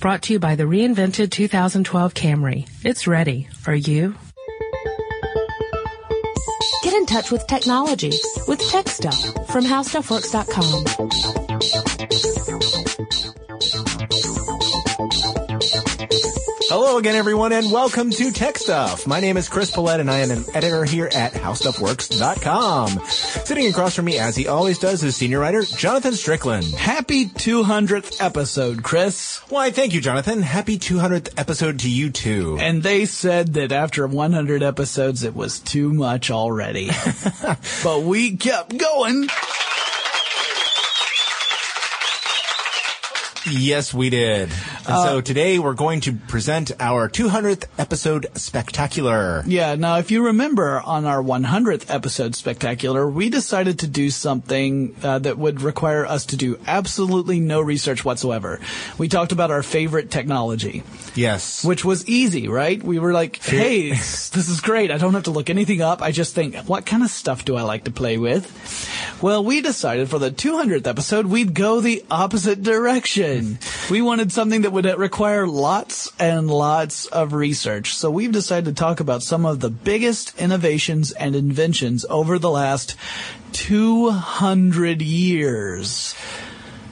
Brought to you by the reinvented 2012 Camry. It's ready. Are you? Get in touch with technology with Tech Stuff from HowStuffWorks.com. Hello again, everyone, and welcome to Tech Stuff. My name is Chris Pollette, and I am an editor here at HowStuffWorks.com. Sitting across from me, as he always does, is senior writer Jonathan Strickland. Happy 200th episode, Chris. Why, thank you, Jonathan. Happy 200th episode to you too. And they said that after 100 episodes, it was too much already. but we kept going. Yes, we did. And uh, so today we're going to present our 200th episode spectacular. Yeah, now if you remember on our 100th episode spectacular, we decided to do something uh, that would require us to do absolutely no research whatsoever. We talked about our favorite technology. Yes. Which was easy, right? We were like, hey, this is great. I don't have to look anything up. I just think, what kind of stuff do I like to play with? Well, we decided for the 200th episode, we'd go the opposite direction. we wanted something that would require lots and lots of research. So we've decided to talk about some of the biggest innovations and inventions over the last 200 years.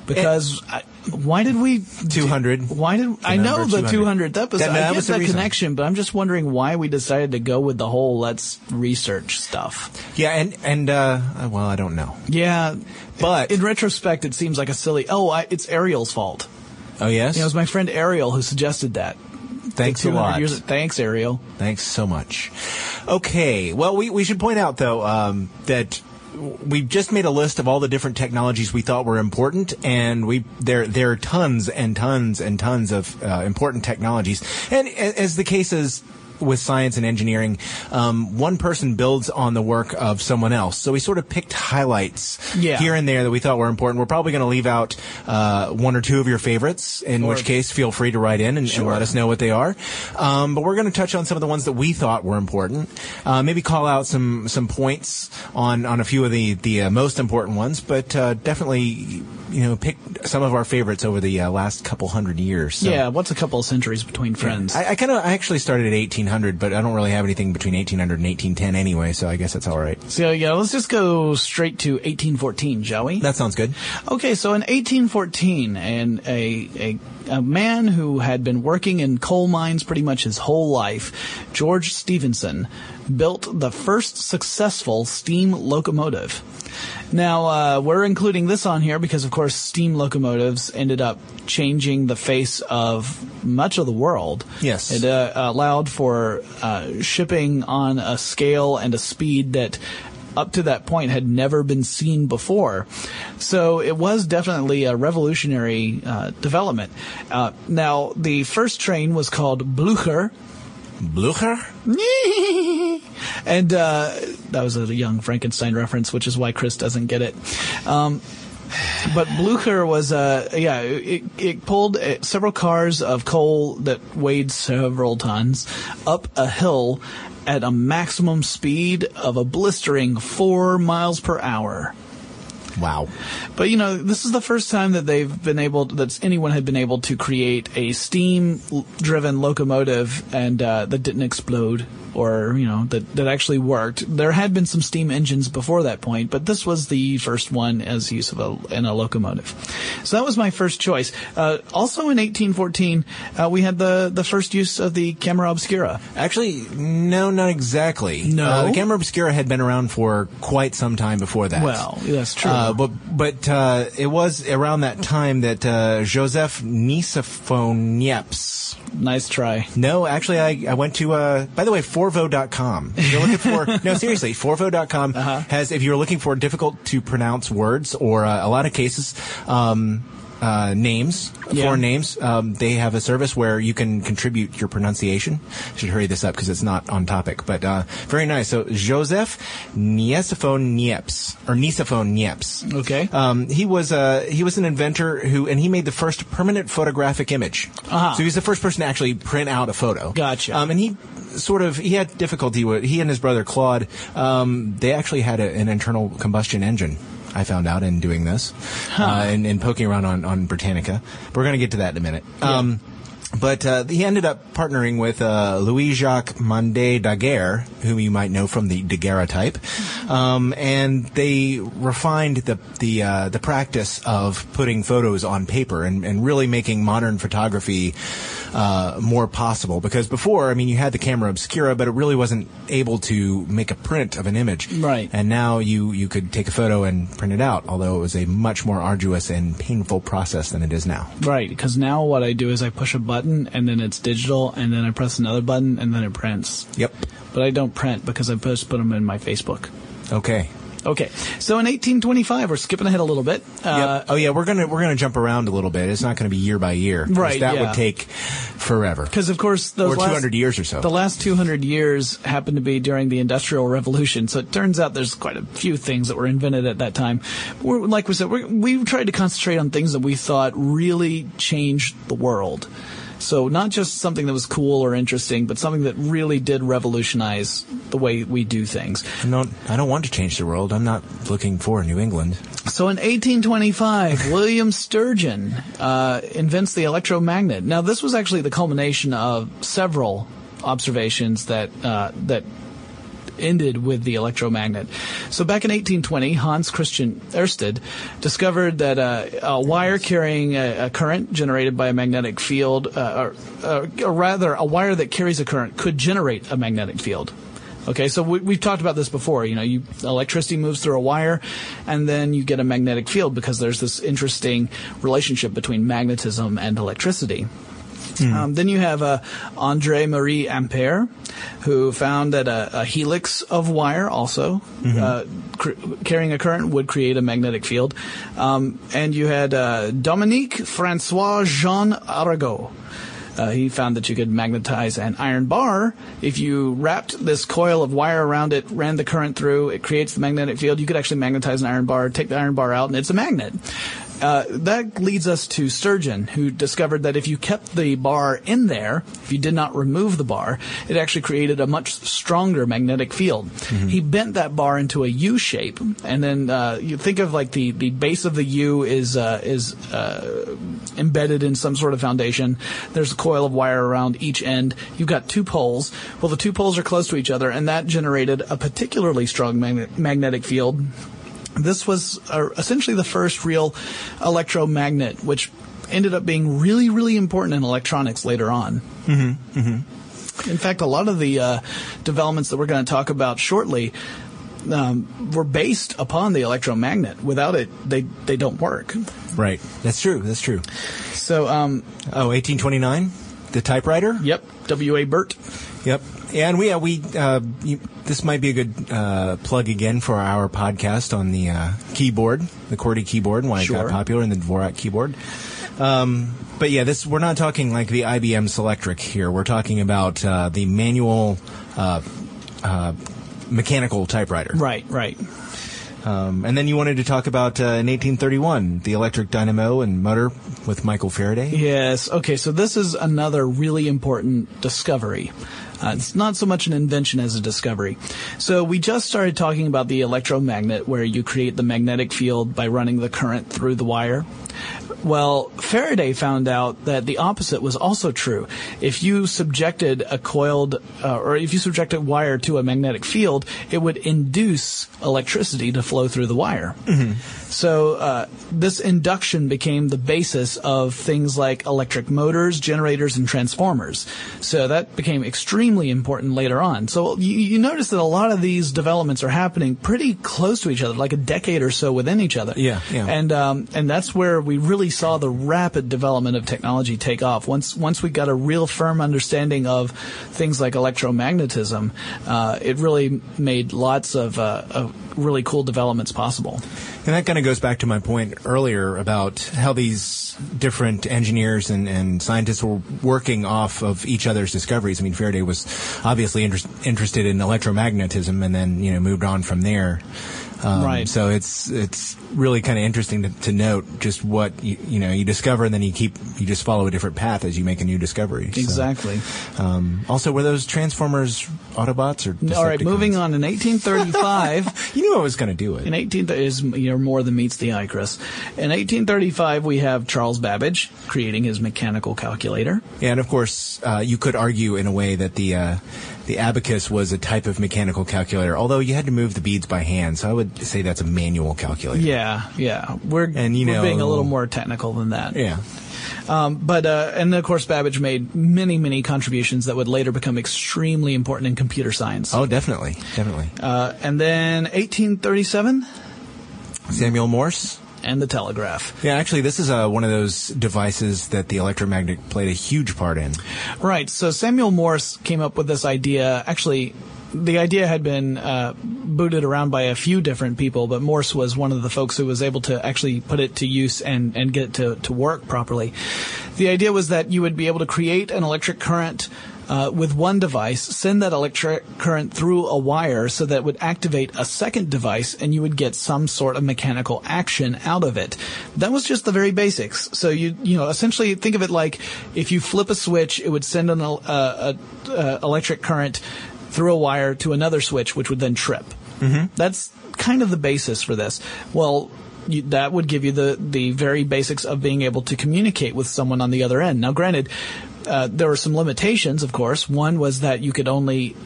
Because I, why did we 200? Why did I know the 200th episode? That, that I get that connection, but I'm just wondering why we decided to go with the whole let's research stuff. Yeah, and and uh, well, I don't know. Yeah, but in retrospect, it seems like a silly. Oh, I, it's Ariel's fault. Oh yes, you know, it was my friend Ariel who suggested that. Thanks a lot. Years, thanks, Ariel. Thanks so much. Okay, well, we we should point out though um, that we just made a list of all the different technologies we thought were important, and we there there are tons and tons and tons of uh, important technologies. And as the case is with science and engineering, um, one person builds on the work of someone else. So we sort of picked highlights yeah. here and there that we thought were important. We're probably going to leave out uh, one or two of your favorites, in or, which case feel free to write in and, sure. and let us know what they are. Um, but we're going to touch on some of the ones that we thought were important. Uh, maybe call out some some points on on a few of the the uh, most important ones, but uh, definitely you know pick some of our favorites over the uh, last couple hundred years. So. Yeah, what's a couple of centuries between friends? Yeah. I, I kind of I actually started at 18 1800, but I don't really have anything between 1800 and 1810 anyway, so I guess that's all right. So yeah, let's just go straight to 1814, shall we? That sounds good. Okay, so in 1814, and a, a a man who had been working in coal mines pretty much his whole life, George Stephenson, built the first successful steam locomotive. Now, uh, we're including this on here because, of course, steam locomotives ended up changing the face of much of the world. Yes. It uh, allowed for uh, shipping on a scale and a speed that up to that point had never been seen before. So it was definitely a revolutionary uh, development. Uh, now, the first train was called Blücher. Blücher? and uh, that was a young Frankenstein reference, which is why Chris doesn't get it. Um, but Blücher was, uh, yeah, it, it pulled uh, several cars of coal that weighed several tons up a hill at a maximum speed of a blistering four miles per hour. Wow. But you know, this is the first time that they've been able, that anyone had been able to create a steam-driven locomotive and uh, that didn't explode or you know that that actually worked. There had been some steam engines before that point, but this was the first one as use of a in a locomotive. So that was my first choice. Uh, also in 1814, uh, we had the the first use of the camera obscura. Actually, no, not exactly. No? Uh, the camera obscura had been around for quite some time before that. Well, that's true. Uh, but but uh, it was around that time that uh, Joseph Nicephoniepce. nice try. No, actually, I, I went to, uh, by the way, Forvo.com. If you're looking for, no, seriously, Forvo.com Uh-huh. has, if you're looking for difficult to pronounce words or uh, a lot of cases, um, uh, names, Yeah. foreign names, um, they have a service where you can contribute your pronunciation. I should hurry this up because it's not on topic, but uh, very nice. So Joseph Nicephone Niepce, or Nicephone Niepce. Okay. Um, he was uh, he was an inventor who, and he made the first permanent photographic image. Uh-huh. So he was the first person to actually print out a photo. Gotcha. Um, and he sort of he had difficulty with he and his brother Claude. Um, they actually had a, an internal combustion engine. I found out in doing this uh, and, and poking around on, on Britannica. But we're going to get to that in a minute. Um, but uh, he ended up partnering with uh, Louis Jacques Mandé Daguerre, whom you might know from the daguerreotype, um, and they refined the the uh, the practice of putting photos on paper and, and really making modern photography uh, more possible. Because before, I mean, you had the camera obscura, but it really wasn't able to make a print of an image. Right. And now you you could take a photo and print it out, although it was a much more arduous and painful process than it is now. Right, because now what I do is I push a button and then it's digital, and then I press another button and then it prints. Yep. But I don't print because I just put them in my Facebook. Okay. Okay, so in 1825, we're skipping ahead a little bit. Uh, Yep. Oh yeah, we're gonna we're gonna jump around a little bit. It's not gonna be year by year, Right, That yeah. would take forever. Because of course, those Or last, 200 years or so. The last 200 years happened to be during the Industrial Revolution, so it turns out there's quite a few things that were invented at that time. We're, like we said, we're, we tried to concentrate on things that we thought really changed the world. So not just something that was cool or interesting, but something that really did revolutionize the way we do things. I don't I don't want to change the world. I'm not looking for New England. So in 1825, William Sturgeon uh, invents the electromagnet. Now, this was actually the culmination of several observations that uh, that ended with the electromagnet. So back in 1820, Hans Christian Ørsted discovered that uh, a wire carrying a, a current generated by a magnetic field, uh, or, uh, or rather, a wire that carries a current could generate a magnetic field. Okay, so we, we've talked about this before. You know, you, electricity moves through a wire, and then you get a magnetic field because there's this interesting relationship between magnetism and electricity. Um, then you have uh, Andre Marie Ampere, who found that a, a helix of wire also uh, cr- carrying a current would create a magnetic field. Um, and you had uh, Dominique Francois Jean Arago. Uh, he found that you could magnetize an iron bar. If you wrapped this coil of wire around it, ran the current through, it creates the magnetic field. You could actually magnetize an iron bar, take the iron bar out, and it's a magnet. Uh, that leads us to Sturgeon, who discovered that if you kept the bar in there, if you did not remove the bar, it actually created a much stronger magnetic field. He bent that bar into a U shape, and then uh, you think of like the, the base of the U is uh, is uh, embedded in some sort of foundation. There's a coil of wire around each end. You've got two poles. Well, the two poles are close to each other, and that generated a particularly strong magnet- magnetic field this was uh, essentially the first real electromagnet, which ended up being really, really important in electronics later on. Mm-hmm. Mm-hmm. In fact, a lot of the uh, developments that we're going to talk about shortly um, were based upon the electromagnet. Without it, they they don't work. Right. That's true. That's true. So, um, Oh, 1829, the typewriter. yep, W. A. Burt. Yep. Yeah, and we uh, we uh, you, this might be a good uh, plug again for our podcast on the uh, keyboard, the QWERTY keyboard, and why it got popular, and the Dvorak keyboard. Um, but yeah, this we're not talking like the IBM Selectric here. We're talking about uh, the manual, uh, uh, mechanical typewriter. Right, right. Um, and then you wanted to talk about uh, in 1831 the electric dynamo and motor with Michael Faraday. Yes. Okay. So this is another really important discovery. Uh, it's not so much an invention as a discovery. So we just started talking about the electromagnet, where you create the magnetic field by running the current through the wire. Well, Faraday found out that the opposite was also true. If you subjected a coiled, uh, or if you subjected wire to a magnetic field, it would induce electricity to flow through the wire. So uh, this induction became the basis of things like electric motors, generators, and transformers. So that became extremely important later on. So you, you notice that a lot of these developments are happening pretty close to each other, like a decade or so within each other. Yeah, yeah. And um, and that's where we really saw the rapid development of technology take off. Once once we got a real firm understanding of things like electromagnetism, uh, it really made lots of, uh, of really cool developments possible. And that kind of goes back to my point earlier about how these different engineers and, and scientists were working off of each other's discoveries. I mean, Faraday was obviously inter- interested in electromagnetism and then, you know, moved on from there. Um, Right. So it's it's really kind of interesting to, to note just what you, you know you discover and then you keep you just follow a different path as you make a new discovery. So, Exactly. um, also, were those Transformers Autobots or? All right, moving on. In 1835, You knew I was going to do it. in 18 is you know more than meets the eye, Chris. In 1835, we have Charles Babbage creating his mechanical calculator. And of course, uh, you could argue in a way that the uh, the abacus was a type of mechanical calculator, although you had to move the beads by hand. So I would say that's a manual calculator. Yeah, yeah. We're And, you we're know- being a little more technical than that. Yeah. Um, but uh, and of course, Babbage made many, many contributions that would later become extremely important in computer science. Oh, definitely, definitely. Uh, and then 1837, Samuel Morse. and the telegraph. Yeah, actually, this is uh, one of those devices that the electromagnet played a huge part in. Right. So Samuel Morse came up with this idea. Actually, the idea had been uh, booted around by a few different people, but Morse was one of the folks who was able to actually put it to use and, and get it to, to work properly. The idea was that you would be able to create an electric current uh, with one device, send that electric current through a wire so that it would activate a second device and you would get some sort of mechanical action out of it. That was just the very basics. So you, you know, essentially think of it like if you flip a switch, it would send an uh, a, uh, electric current through a wire to another switch, which would then trip. Mm-hmm. That's kind of the basis for this. Well, you, that would give you the, the very basics of being able to communicate with someone on the other end. Now, granted, uh, there were some limitations, of course. One was that you could only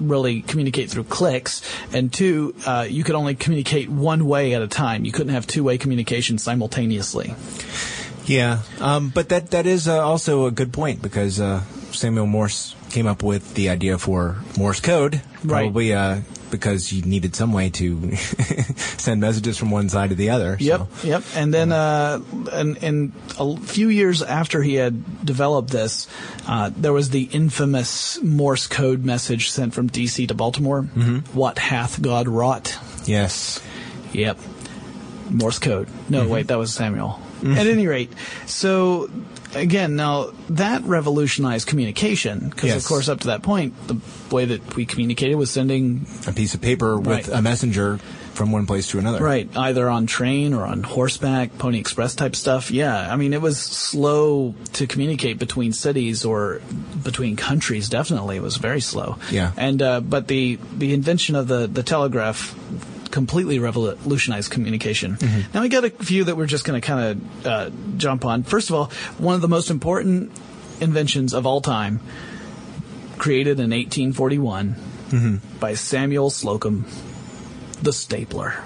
really communicate through clicks, and two, uh, you could only communicate one way at a time. You couldn't have two-way communication simultaneously. Yeah, um, but that that is uh, also a good point because uh, Samuel Morse came up with the idea for Morse code, Right. probably uh, because you needed some way to send messages from one side to the other. so- Yep, yep. And then, uh, and, and a few years after he had developed this, uh, there was the infamous Morse code message sent from DC to Baltimore. What hath God wrought? Yes. Yep. Morse code. No, wait, that was Samuel. At any rate, so again, now that revolutionized communication because, Yes. of course, up to that point, the way that we communicated was sending A piece of paper with Right. a messenger from one place to another. Right, either on train or on horseback, Pony Express type stuff. Yeah, I mean, it was slow to communicate between cities or between countries. Definitely, it was very slow. Yeah. and uh, but the the invention of the the telegraph completely revolutionized communication. Mm-hmm. Now we got a few that we're just going to kind of uh, jump on. First of all, one of the most important inventions of all time, created in 1841 mm-hmm. by Samuel Slocum, the stapler.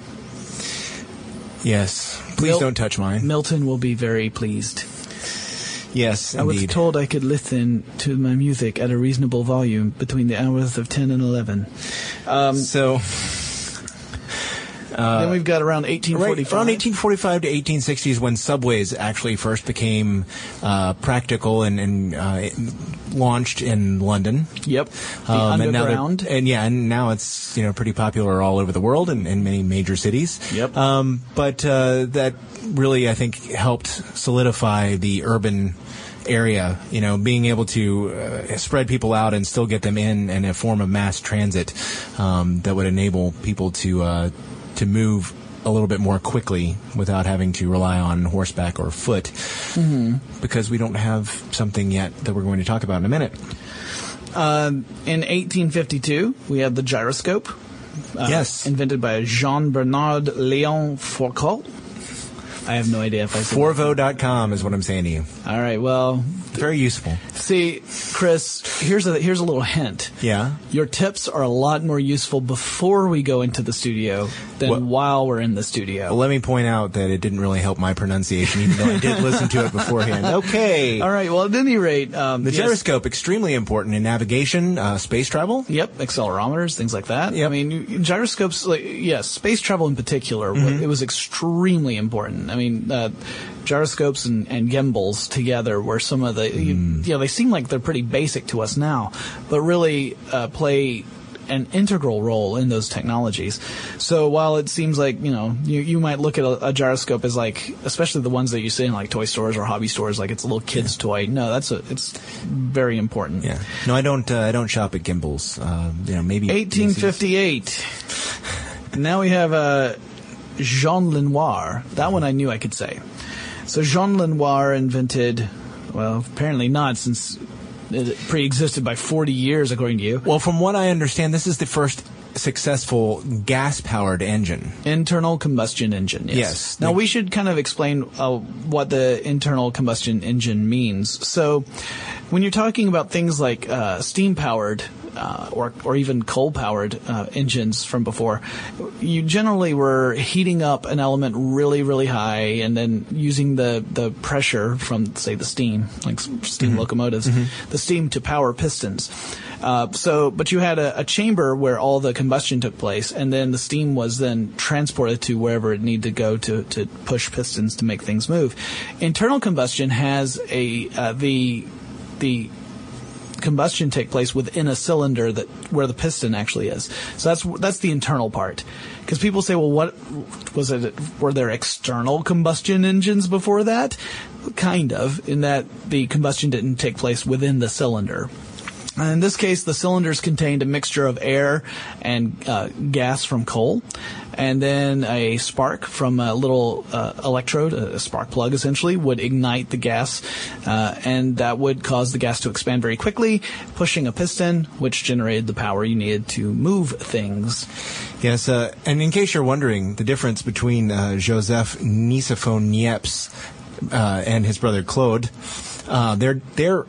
Yes. Please Mil- don't touch mine. Milton will be very pleased. yes, I was told I could listen to my music at a reasonable volume between the hours of 10 and 11. Um, so then we've got around Right, 1845. around 1845 to 1860 is when subways actually first became uh, practical and, and uh, launched in London. Yep. The Um, and now underground. and yeah, and now it's you know pretty popular all over the world and in many major cities. Yep. Um, but uh, that really, I think, helped solidify the urban area. You know, being able to uh, spread people out and still get them in in a form of mass transit um, that would enable people to uh, to move a little bit more quickly without having to rely on horseback or foot because we don't have something yet that we're going to talk about in a minute. Um, in 1852, we had the gyroscope. uh, Yes. Invented by Jean Bernard Léon Fourcault. I have no idea if I said Forvo.com is what I'm saying to you. All right, well, Very useful. see, Chris, here's a here's a little hint. Yeah. Your tips are a lot more useful before we go into the studio than What- while we're in the studio. Well, let me point out that it didn't really help my pronunciation, even though I did listen to it beforehand. Okay. All right. Well, at any rate, um, The yes. gyroscope, extremely important in navigation, uh, space travel. Yep, accelerometers, things like that. Yep. I mean, gyroscopes, like, yes, space travel in particular, Mm-hmm. it was extremely important. I mean, uh, gyroscopes and, and gimbals together were some of the, you, Mm. you know, they seem like they're pretty basic to us now, but really uh, play an integral role in those technologies. So while it seems like, you know, you, you might look at a, a gyroscope as like, especially the ones that you see in like toy stores or hobby stores, like it's a little kid's toy. No, that's a, it's very important. Yeah. No, I don't. Uh, I don't shop at gimbals. Um, you know, maybe 1858. now we have uh, Jean Lenoir. That one I knew I could say. So Jean Lenoir invented, well, apparently not, since it pre-existed by 40 years, according to you. Well, from what I understand, this is the first successful gas-powered engine. Internal combustion engine. Yes. Yes. Now we should kind of explain uh, what the internal combustion engine means. So, when you're talking about things like uh, steam-powered uh, or or even coal-powered uh, engines from before, you generally were heating up an element really, really high, and then using the the pressure from say the steam, like steam locomotives, the steam to power pistons. Uh, so, but you had a, a chamber where all the combustion took place, and then the steam was then transported to wherever it needed to go to, to push pistons to make things move. Internal combustion has a uh, the the combustion take place within a cylinder that where the piston actually is. So that's that's the internal part. Because people say, well, what was it? Were there external combustion engines before that? Kind of, in that the combustion didn't take place within the cylinder. In this case, the cylinders contained a mixture of air and uh, gas from coal, and then a spark from a little uh, electrode, a spark plug essentially, would ignite the gas, uh, and that would cause the gas to expand very quickly, pushing a piston, which generated the power you needed to move things. Yes, uh, and in case you're wondering, the difference between uh, Joseph Nicephone Niepce uh, and his brother Claude, uh, their their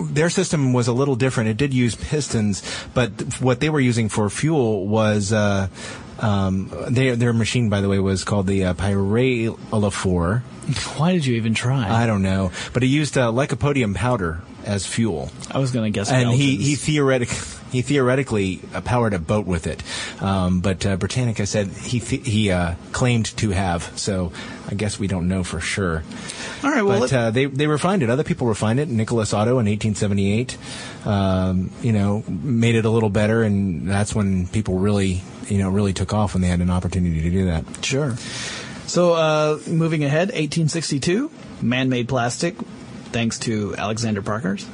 their system was a little different. It did use pistons, but what they were using for fuel was. Uh, um, their their machine, by the way, was called the uh. Why did you even try? I don't know, but he used uh, lycopodium powder as fuel I was going to guess. and he Belgians. he theoretic he theoretically uh, powered a boat with it, um, but uh, Britannica said he th- he uh, claimed to have. So I guess we don't know for sure. All right, well, but uh, they they refined it. Other people refined it. Nicholas Otto in 1878, um, you know, made it a little better, and that's when people really you know really took off when they had an opportunity to do that. Sure. So, uh, moving ahead, 1862, man-made plastic thanks to Alexander Parker's.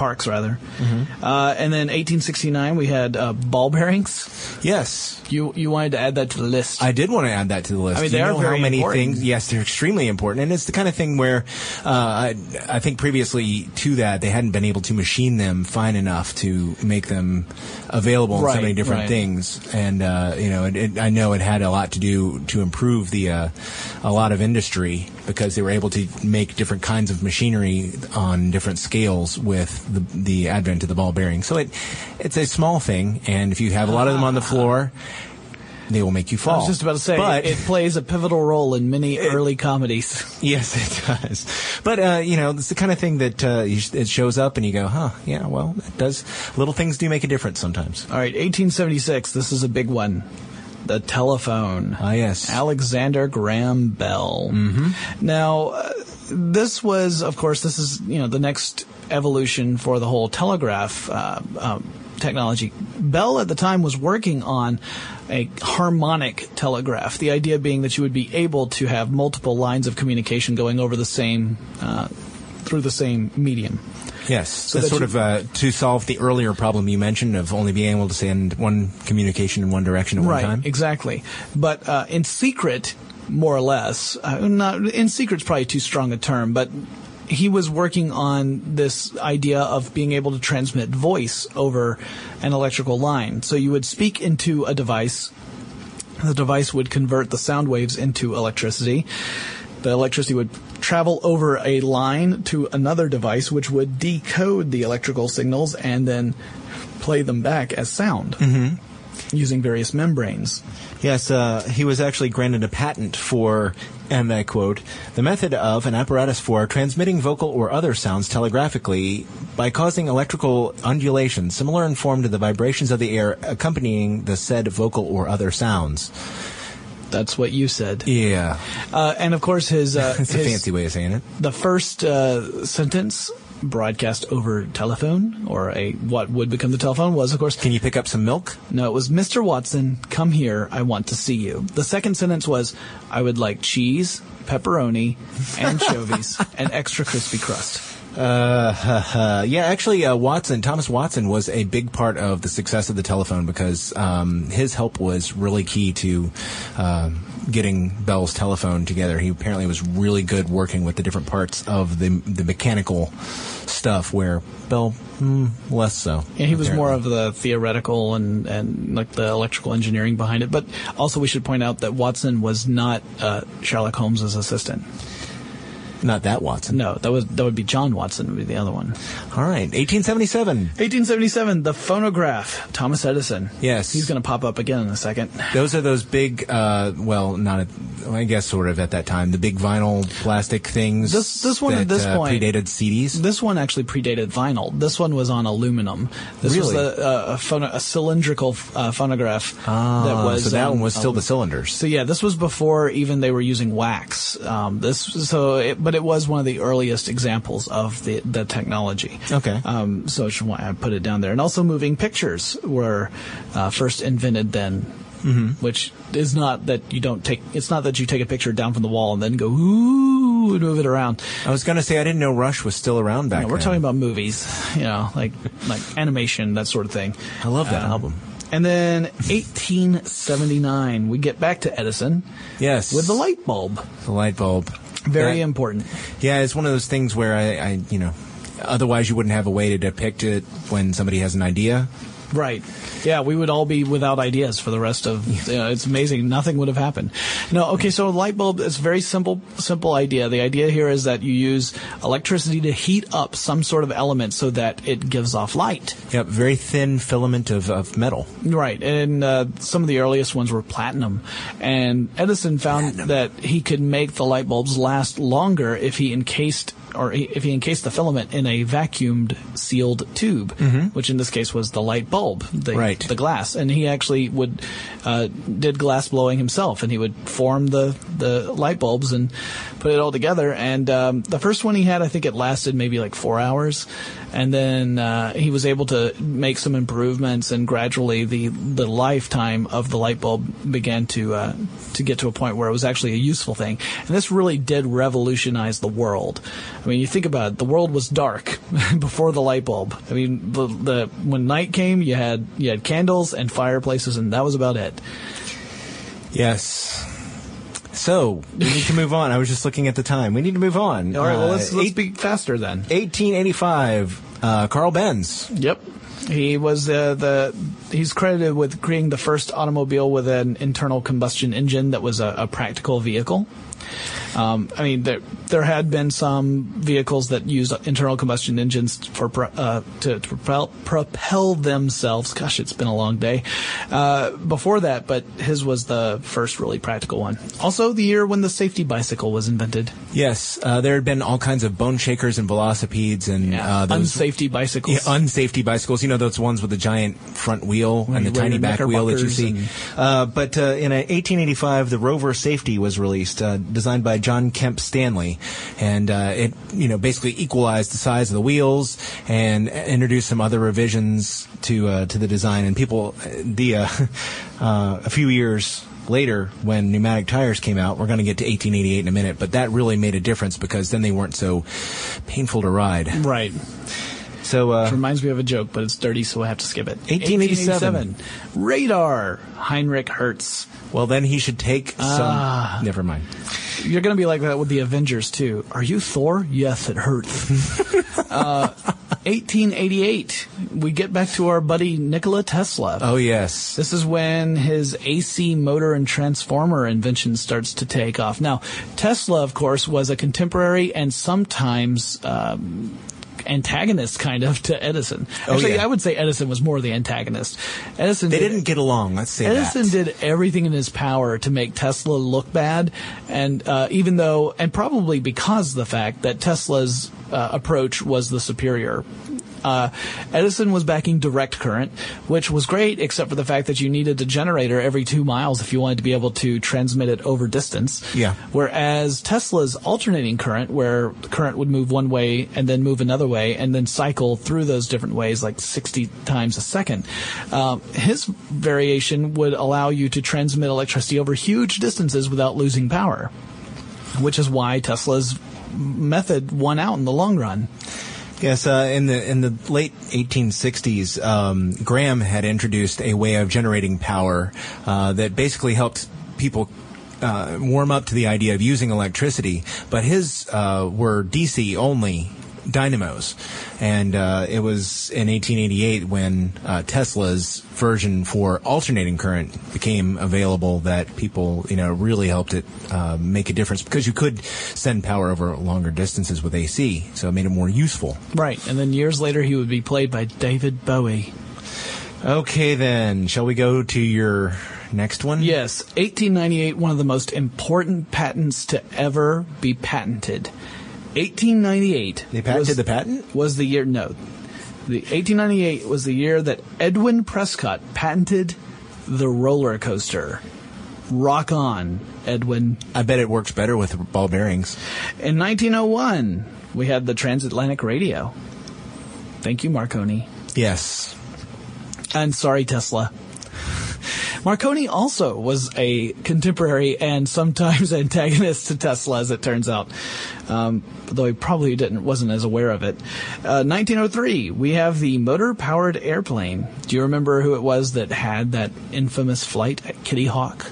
Parkes, rather. Mm-hmm. Uh, and then 1869, we had uh, ball bearings. Yes. You you wanted to add that to the list. I did want to add that to the list. I mean, they you are know very how many important. things. Yes, they're extremely important, and it's the kind of thing where uh, I, I think previously to that they hadn't been able to machine them fine enough to make them available in Right, so many different right. things. And uh, you know, it, it, I know it had a lot to do to improve the uh, a lot of industry because they were able to make different kinds of machinery on different scales with the the advent of the ball bearing. So it it's a small thing, and if you have a lot of them on the floor. They will make you fall. I was just about to say, but it plays a pivotal role in many early comedies. Yes, it does. But uh, you know, it's the kind of thing that uh, it shows up, and you go, "Huh, yeah, well, it does." Little things do make a difference sometimes. All right, 1876. This is a big one. The telephone. Ah, yes. Alexander Graham Bell. Mm-hmm. Now, uh, this was, of course, this is you know the next evolution for the whole telegraph uh, um, technology. Bell at the time was working on a harmonic telegraph. The idea being that you would be able to have multiple lines of communication going over the same uh, through the same medium. Yes, that that's sort you- of uh, to solve the earlier problem you mentioned of only being able to send one communication in one direction at right, one time. exactly. But uh, in secret, more or less, uh, not in secret's probably too strong a term, but he was working on this idea of being able to transmit voice over an electrical line. So you would speak into a device. The device would convert the sound waves into electricity. The electricity would travel over a line to another device, which would decode the electrical signals and then play them back as sound using various membranes. Yes, uh, he was actually granted a patent for, and I quote, the method of an apparatus for transmitting vocal or other sounds telegraphically by causing electrical undulations similar in form to the vibrations of the air accompanying the said vocal or other sounds. That's what you said. Yeah, Uh, and of course, his, uh, it's a fancy way of saying it. the first uh, sentence broadcast over telephone, or a what would become the telephone, was of course. Can you pick up some milk? No, it was Mr. Watson. Come here. I want to see you. The second sentence was, I would like cheese, pepperoni, anchovies, and extra crispy crust. Uh, yeah, actually, uh, Watson, Thomas Watson was a big part of the success of the telephone because um, his help was really key to um getting Bell's telephone together. He apparently was really good working with the different parts of the the mechanical stuff, where Bell hmm, less so. Yeah, he was more of the theoretical and, and like the electrical engineering behind it. But also, we should point out that Watson was not uh, Sherlock Holmes's assistant. Not that Watson. No, that was that would be John Watson. Would be the other one. All right, 1877. 1877, the phonograph. Thomas Edison. Yes. he's going to pop up again in a second. Those are those big, uh, well, not, I guess, sort of at that time, the big vinyl plastic things. This- this one at this uh, point- predated CDs. This one actually predated vinyl. This one was on aluminum. This was Really? a, a, a, phono- a cylindrical uh, phonograph Ah, that was. so that um, one was still um, the cylinders. So yeah, this was before even they were using wax. Um, this so, it, but it was one of the earliest examples of the the technology. Okay. Um, so I put it down there, and also moving pictures were uh, first invented then. Mm-hmm. Which is not that you don't take. It's not that you take a picture down from the wall and then go ooh and move it around. I was going to say I didn't know Rush was still around back You know, we're then. talking about movies, you know, like like animation, that sort of thing. I love that Um, album. And then 1879, we get back to Edison Yes, with the light bulb. the light bulb. Very That- important. Yeah, it's one of those things where I, I, you know, otherwise you wouldn't have a way to depict it when somebody has an idea. Right. Yeah, we would all be without ideas for the rest of. You know, it's amazing. Nothing would have happened. No. Okay. So a light bulb is a very simple, simple idea. The idea here is that you use electricity to heat up some sort of element so that it gives off light. Yep, very thin filament of, of metal. Right, and uh, some of the earliest ones were platinum, and Edison found that he could make the light bulbs last longer if he encased or if he encased the filament in a vacuumed sealed tube, which in this case was the light bulb, the, Right. the glass, and he actually would uh, did glass blowing himself, and he would form the the light bulbs and put it all together. And um, the first one he had, I think it lasted maybe like four hours, and then uh, he was able to make some improvements, and gradually the the lifetime of the light bulb began to uh, to get to a point where it was actually a useful thing. And this really did revolutionize the world. I mean, you think about it, the world was dark before the light bulb. I mean, the, the when night came, you had you had candles and fireplaces, and that was about it. Yes. So we need to move on. I was just looking at the time. We need to move on. All right, well, Uh, let's let's eight- be faster then. 1885. Uh, Carl Benz. Yep. He was uh, the he's credited with creating the first automobile with an internal combustion engine that was a, a practical vehicle. Um, I mean, there there had been some vehicles that used internal combustion engines for uh, to, to propel propel themselves. Gosh, it's been a long day. Uh, before that, but his was the first really practical one. Also, the year when the safety bicycle was invented. Yes, uh, there had been all kinds of bone shakers and velocipedes and uh, those unsafety bicycles. Yeah, unsafety bicycles. You know those ones with the giant front wheel and the tiny back wheel that you see. and- Uh, but uh, in a 1885, the Rover Safety was released, uh, designed by John Kemp Starley, and uh, it you know basically equalized the size of the wheels and introduced some other revisions to uh, to the design. And people, the uh, uh, a few years later when pneumatic tires came out we're going to get to 1888 in a minute but that really made a difference because then they weren't so painful to ride Right. so uh, Which reminds me of a joke, but it's dirty, so I have to skip it. 1887. Radar. Heinrich Hertz. Well, then he should take some. Never mind. You're going to be like that with the Avengers, too. Are you Thor? Yes, it hurts. uh, 1888. We get back to our buddy Nikola Tesla. Oh yes. This is when his AC motor and transformer invention starts to take off. Now, Tesla, of course, was a contemporary and sometimes um, antagonist kind of to Edison. Oh, Actually, yeah. I would say Edison was more the antagonist. Edison They did- didn't get along. Let's say Edison that. did everything in his power to make Tesla look bad, and uh, even though, and probably because of the fact that Tesla's uh, approach was the superior. Uh, Edison was backing direct current, which was great, except for the fact that you needed a generator every two miles if you wanted to be able to transmit it over distance. Yeah. Whereas Tesla's alternating current, where the current would move one way and then move another way and then cycle through those different ways like 60 times a second, um, his variation would allow you to transmit electricity over huge distances without losing power, which is why Tesla's method won out in the long run. Yes, uh, in the in the late 1860s, um, Graham had introduced a way of generating power uh, that basically helped people. Uh, warm up to the idea of using electricity, but his uh, were DC only dynamos, and uh, it was in 1888 when uh, Tesla's version for alternating current became available that people, you know, really helped it uh, make a difference because you could send power over longer distances with AC, so it made it more useful. Right. And then years later, he would be played by David Bowie. Okay, then, shall we go to your next one? Yes, 1898, one of the most important patents to ever be patented. 1898. They patented was, the patent? Was the year, no. The 1898 was the year that Edwin Prescott patented the roller coaster. Rock on, Edwin. I bet it works better with ball bearings. In 1901, we had the transatlantic radio. Thank you, Marconi. Yes. And sorry, Tesla. Marconi also was a contemporary and sometimes antagonist to Tesla, as it turns out. Um, though he probably didn't wasn't as aware of it. Uh, 1903, we have the motor-powered airplane. Do you remember who it was that had that infamous flight at Kitty Hawk?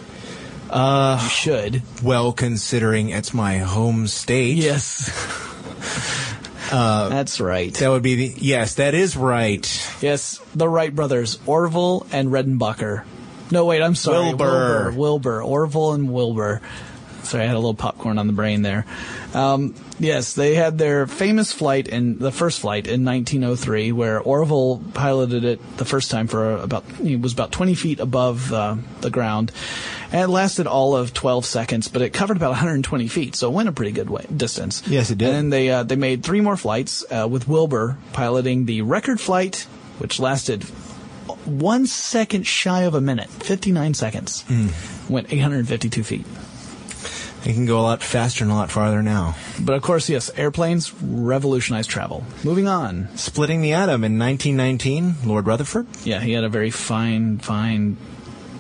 Uh, you should. Well, considering it's my home state. Yes. That's right. That would be the. Yes, that is right. Yes, the Wright brothers, Orville and Redenbacher. No, wait, I'm sorry. Wilbur. Wilbur. Wilbur. Orville and Wilbur. Sorry, I had a little popcorn on the brain there. Um, yes, they had their famous flight in the first flight in 1903, where Orville piloted it the first time for about he was about 20 feet above uh, the ground, and it lasted all of 12 seconds, but it covered about 120 feet, so it went a pretty good way, distance. Yes, it did. And then they uh, they made three more flights uh, with Wilbur piloting the record flight, which lasted one second shy of a minute, 59 seconds. Hmm. Went 852 feet. It can go a lot faster and a lot farther now. But of course, yes, airplanes revolutionized travel. Moving on. Splitting the atom in 1919, Lord Rutherford. Yeah, he had a very fine, fine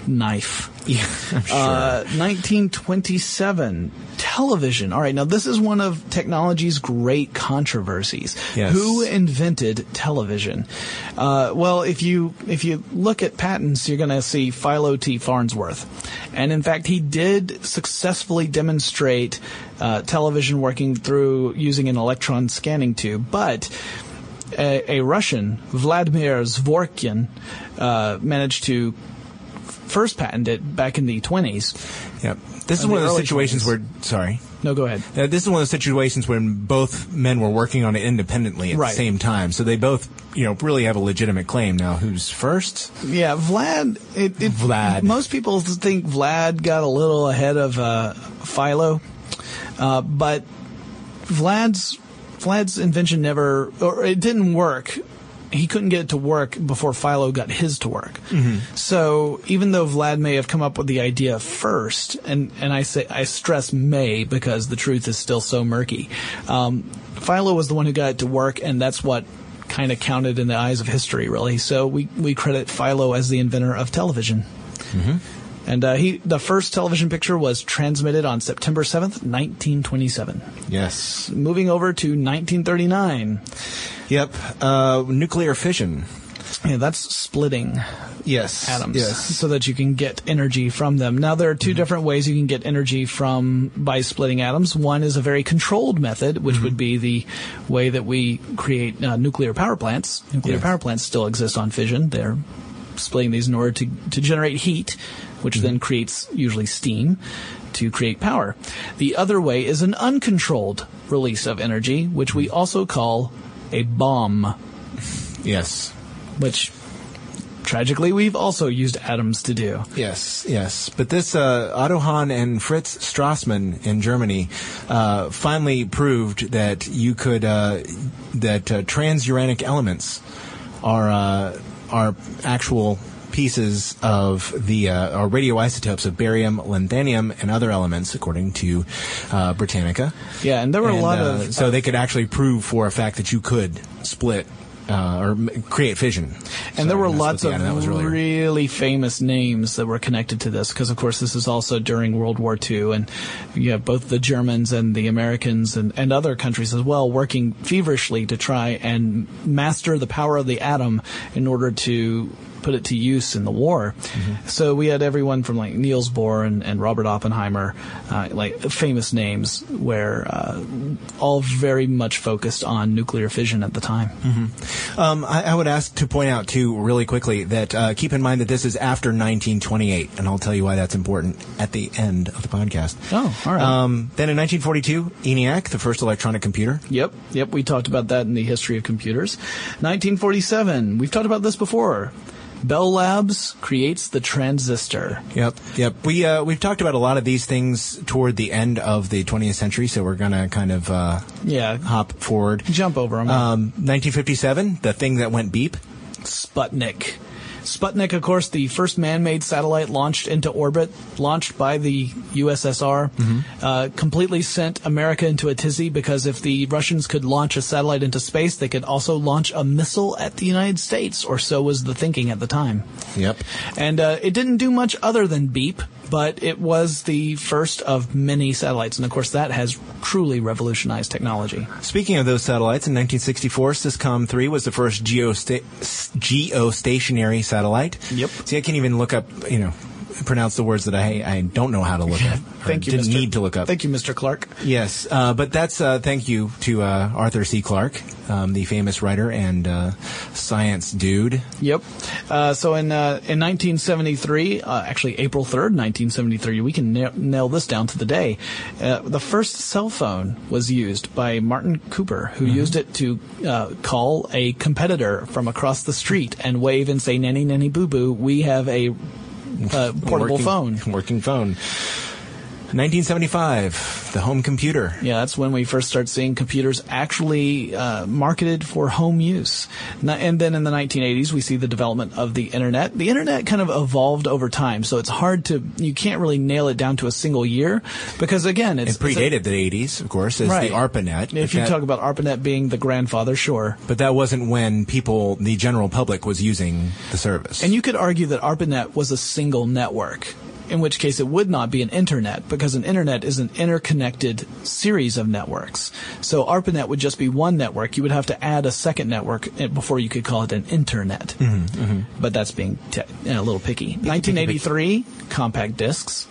knife. Yeah, I'm sure. Uh, 1927, television. All right, now this is one of technology's great controversies. Yes. Who invented television? Uh, well, if you if you look at patents, you're going to see Philo T. Farnsworth, and in fact, he did successfully demonstrate uh, television working through using an electron scanning tube, but a, a Russian, Vladimir Zworykin, uh, managed to first patented back in the 20s. Yep. This is one of those early situations 20s. where, sorry. No, go ahead. Uh, this is one of those situations when both men were working on it independently at Right. the same time. So they both, you know, really have a legitimate claim. Now, who's first? Yeah, Vlad. It, it, Vlad. Most people think Vlad got a little ahead of uh, Philo, uh, but Vlad's Vlad's invention never, or it didn't work. He couldn't get it to work before Philo got his to work. So even though Vlad may have come up with the idea first, and, and I say I stress may because the truth is still so murky. Um, Philo was the one who got it to work, and that's what kind of counted in the eyes of history, really. So we, we credit Philo as the inventor of television. And uh, he, the first television picture was transmitted on September 7th, 1927. Yes. Moving over to 1939. Yep. Uh, nuclear fission. Yeah, that's splitting Yes. atoms Yes. so that you can get energy from them. Now there are 2 different ways you can get energy from by splitting atoms. One is a very controlled method, which would be the way that we create uh, nuclear power plants. Nuclear Yes. power plants still exist on fission. They're splitting these in order to, to generate heat, which then creates usually steam to create power. The other way is an uncontrolled release of energy, which we also call a bomb Yes. which tragically we've also used atoms to do. Yes, yes. But this uh, Otto Hahn and Fritz Strassmann in Germany uh, finally proved that you could uh, that uh, transuranic elements are uh, are actual pieces of the uh, or radioisotopes of barium, lanthanum, and other elements, according to uh, Britannica. Yeah, and there were And, a lot uh, of so they could actually prove for a fact that you could split uh, or create fission. and there were lots of the atom. That was earlier. really famous names that were connected to this because of course this is also during World War II and you have both the Germans and the Americans and, and other countries as well working feverishly to try and master the power of the atom in order to put it to use in the war. Mm-hmm. So we had everyone from like Niels Bohr and, and Robert Oppenheimer, uh, like famous names where uh, all very much focused on nuclear fission at the time. Um, I, I would ask to point out too, really quickly, that uh, keep in mind that this is after 1928, and I'll tell you why that's important at the end of the podcast. Oh, all right. Um, then in 1942, ENIAC, the first electronic computer. Yep, yep. We talked about that in the history of computers. 1947. We've talked about this before. Bell Labs creates the transistor. Yep, yep. We uh, we've talked about a lot of these things toward the end of the 20th century, so we're gonna kind of uh, Yeah, hop forward. jump over them. Um, 1957, the thing that went beep. Sputnik. Sputnik, of course, the first man-made satellite launched into orbit, launched by the USSR, uh, completely sent America into a tizzy because if the Russians could launch a satellite into space, they could also launch a missile at the United States, or so was the thinking at the time. Yep. And uh, it didn't do much other than beep, but it was the first of many satellites, and of course that has truly revolutionized technology. Speaking of those satellites, in 1964, Syncom 3 was the first geosta- geostationary satellite. Yep. See, I can't even look up, you know, pronounce the words that I I don't know how to look up. Thank you, Didn't Mr. need to look up. Thank you, Mr. Clarke. Yes, uh, but that's uh, thank you to uh, Arthur C. Clarke, um, the famous writer and uh, science dude. Yep. Uh, so in uh, in 1973, uh, actually April 3rd, 1973, we can na- nail this down to the day. Uh, the first cell phone was used by Martin Cooper, who used it to uh, call a competitor from across the street and wave and say "nanny nanny boo boo." We have a uh, portable working, phone. Working phone. 1975, the home computer. Yeah, that's when we first start seeing computers actually uh, marketed for home use. And then in the 1980s, we see the development of the internet. The internet kind of evolved over time, so it's hard to, you can't really nail it down to a single year because again, it's It predated the 80s, of course, as Right. the ARPANET. If you that- talk about ARPANET being the grandfather, sure. but that wasn't when people, the general public, was using the service. And you could argue that ARPANET was a single network. In which case it would not be an internet because an internet is an interconnected series of networks. So ARPANET would just be one network. You would have to add a second network eh, before you could call it an internet. But that's being te- eh, a little picky. 1983, compact discs.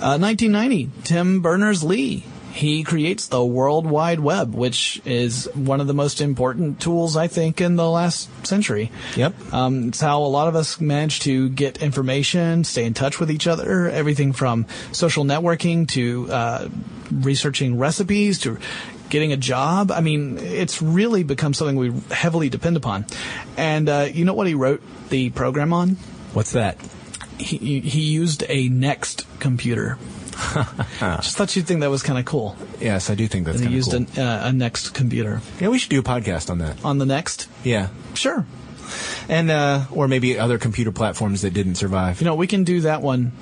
Uh, 1990, Tim Berners-Lee. He creates the World Wide Web, which is one of the most important tools, I think, in the last century. Yep. Um, it's how a lot of us manage to get information, stay in touch with each other, everything from social networking to uh, researching recipes to getting a job. I mean, it's really become something we heavily depend upon. And uh, you know what he wrote the program on? What's that? He, he used a Next computer. Just thought you'd think that was kind of cool. Yes, I do think that's That he kind of used cool. an, uh, a Next computer. yeah, we should do a podcast on that. On the Next? Yeah. Sure. And, uh, or maybe other computer platforms that didn't survive. You know, we can do that one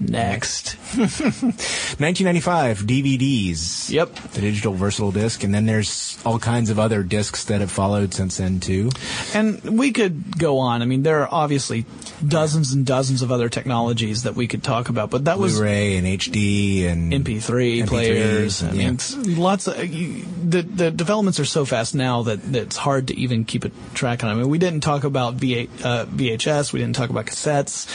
next. 1995, DVDs. Yep. The digital versatile disc. And then there's all kinds of other discs that have followed since then, too. And we could go on. I mean, there are obviously dozens and dozens of other technologies that we could talk about, but that was Blu-ray and HD and MP3, MP3, players. I mean, it's lots of you, the the developments are so fast now that, that it's hard to even keep a track on. I mean, we didn't talk about V uh, VHS. We didn't talk about cassettes.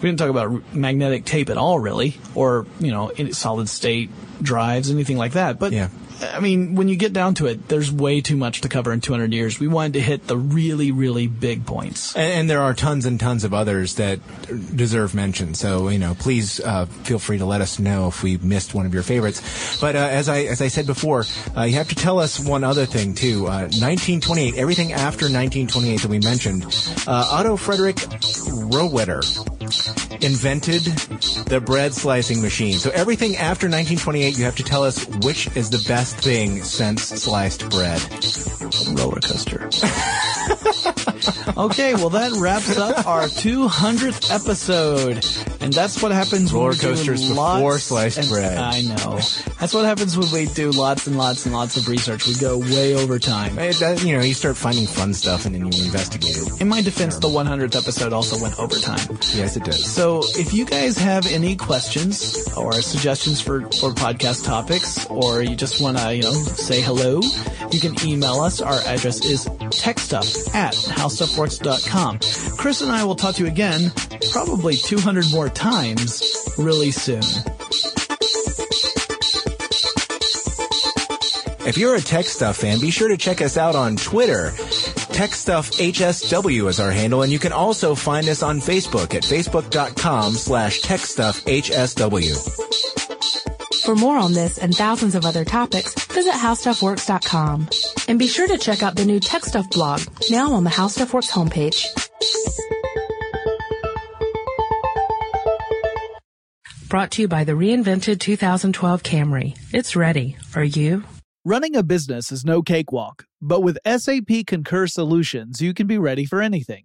We didn't talk about magnetic tape at all, really, or you know, solid state drives, anything like that. But Yeah. I mean, when you get down to it, there's way too much to cover in 200 years. We wanted to hit the really, really big points. And, and there are tons and tons of others that deserve mention. So you know, please uh, feel free to let us know if we missed one of your favorites. But uh, as I as I said before, uh, you have to tell us one other thing too. Uh, 1928, everything after 1928 that we mentioned. Uh, Otto Frederick Rohwedder invented the bread slicing machine. So everything after 1928, you have to tell us which is the best thing since sliced bread. roller coaster. okay, well that wraps up our 200th episode, and that's what happens when Roller we do lots before sliced and- bread. I know. That's what happens when we do lots and lots and lots of research. We go way over time. It does- you know, you start finding fun stuff and then you investigate it. In my defense, the 100th episode also went over time. Yes, it does. So if you guys have any questions or suggestions for, for podcast topics, or you just want to, you know, say hello, you can email us. Our address is techstuff at howstuffworks.com. Chris and I will talk to you again, probably 200 more times, really soon. If you're a Tech Stuff fan, be sure to check us out on Twitter. Tech Stuff HSW is our handle, and you can also find us on Facebook at facebook.com slash techstuffhsw. For more on this and thousands of other topics, visit howstuffworks.com. And be sure to check out the new Tech Stuff blog, now on the How Stuff Works homepage. Brought to you by the reinvented 2012 Camry. It's ready. Are you? Running a business is no cakewalk, but with SAP Concur Solutions, you can be ready for anything.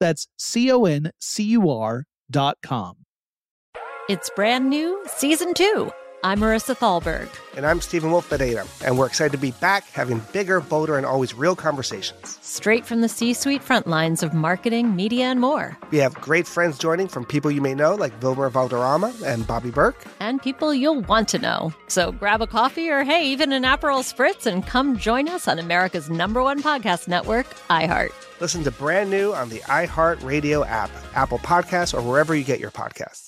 That's C O N C U R dot com. It's brand new, season two. I'm Marissa Thalberg. And I'm Stephen Wolfe Pereira, and we're excited to be back having bigger, bolder, and always real conversations. Straight from the C suite front lines of marketing, media, and more. We have great friends joining from people you may know, like Wilmer Valderrama and Bobby Berk. And people you'll want to know. So grab a coffee or, hey, even an Aperol Spritz and come join us on America's number one podcast network, iHeart. Listen to brand new on the iHeart Radio app, Apple Podcasts, or wherever you get your podcasts.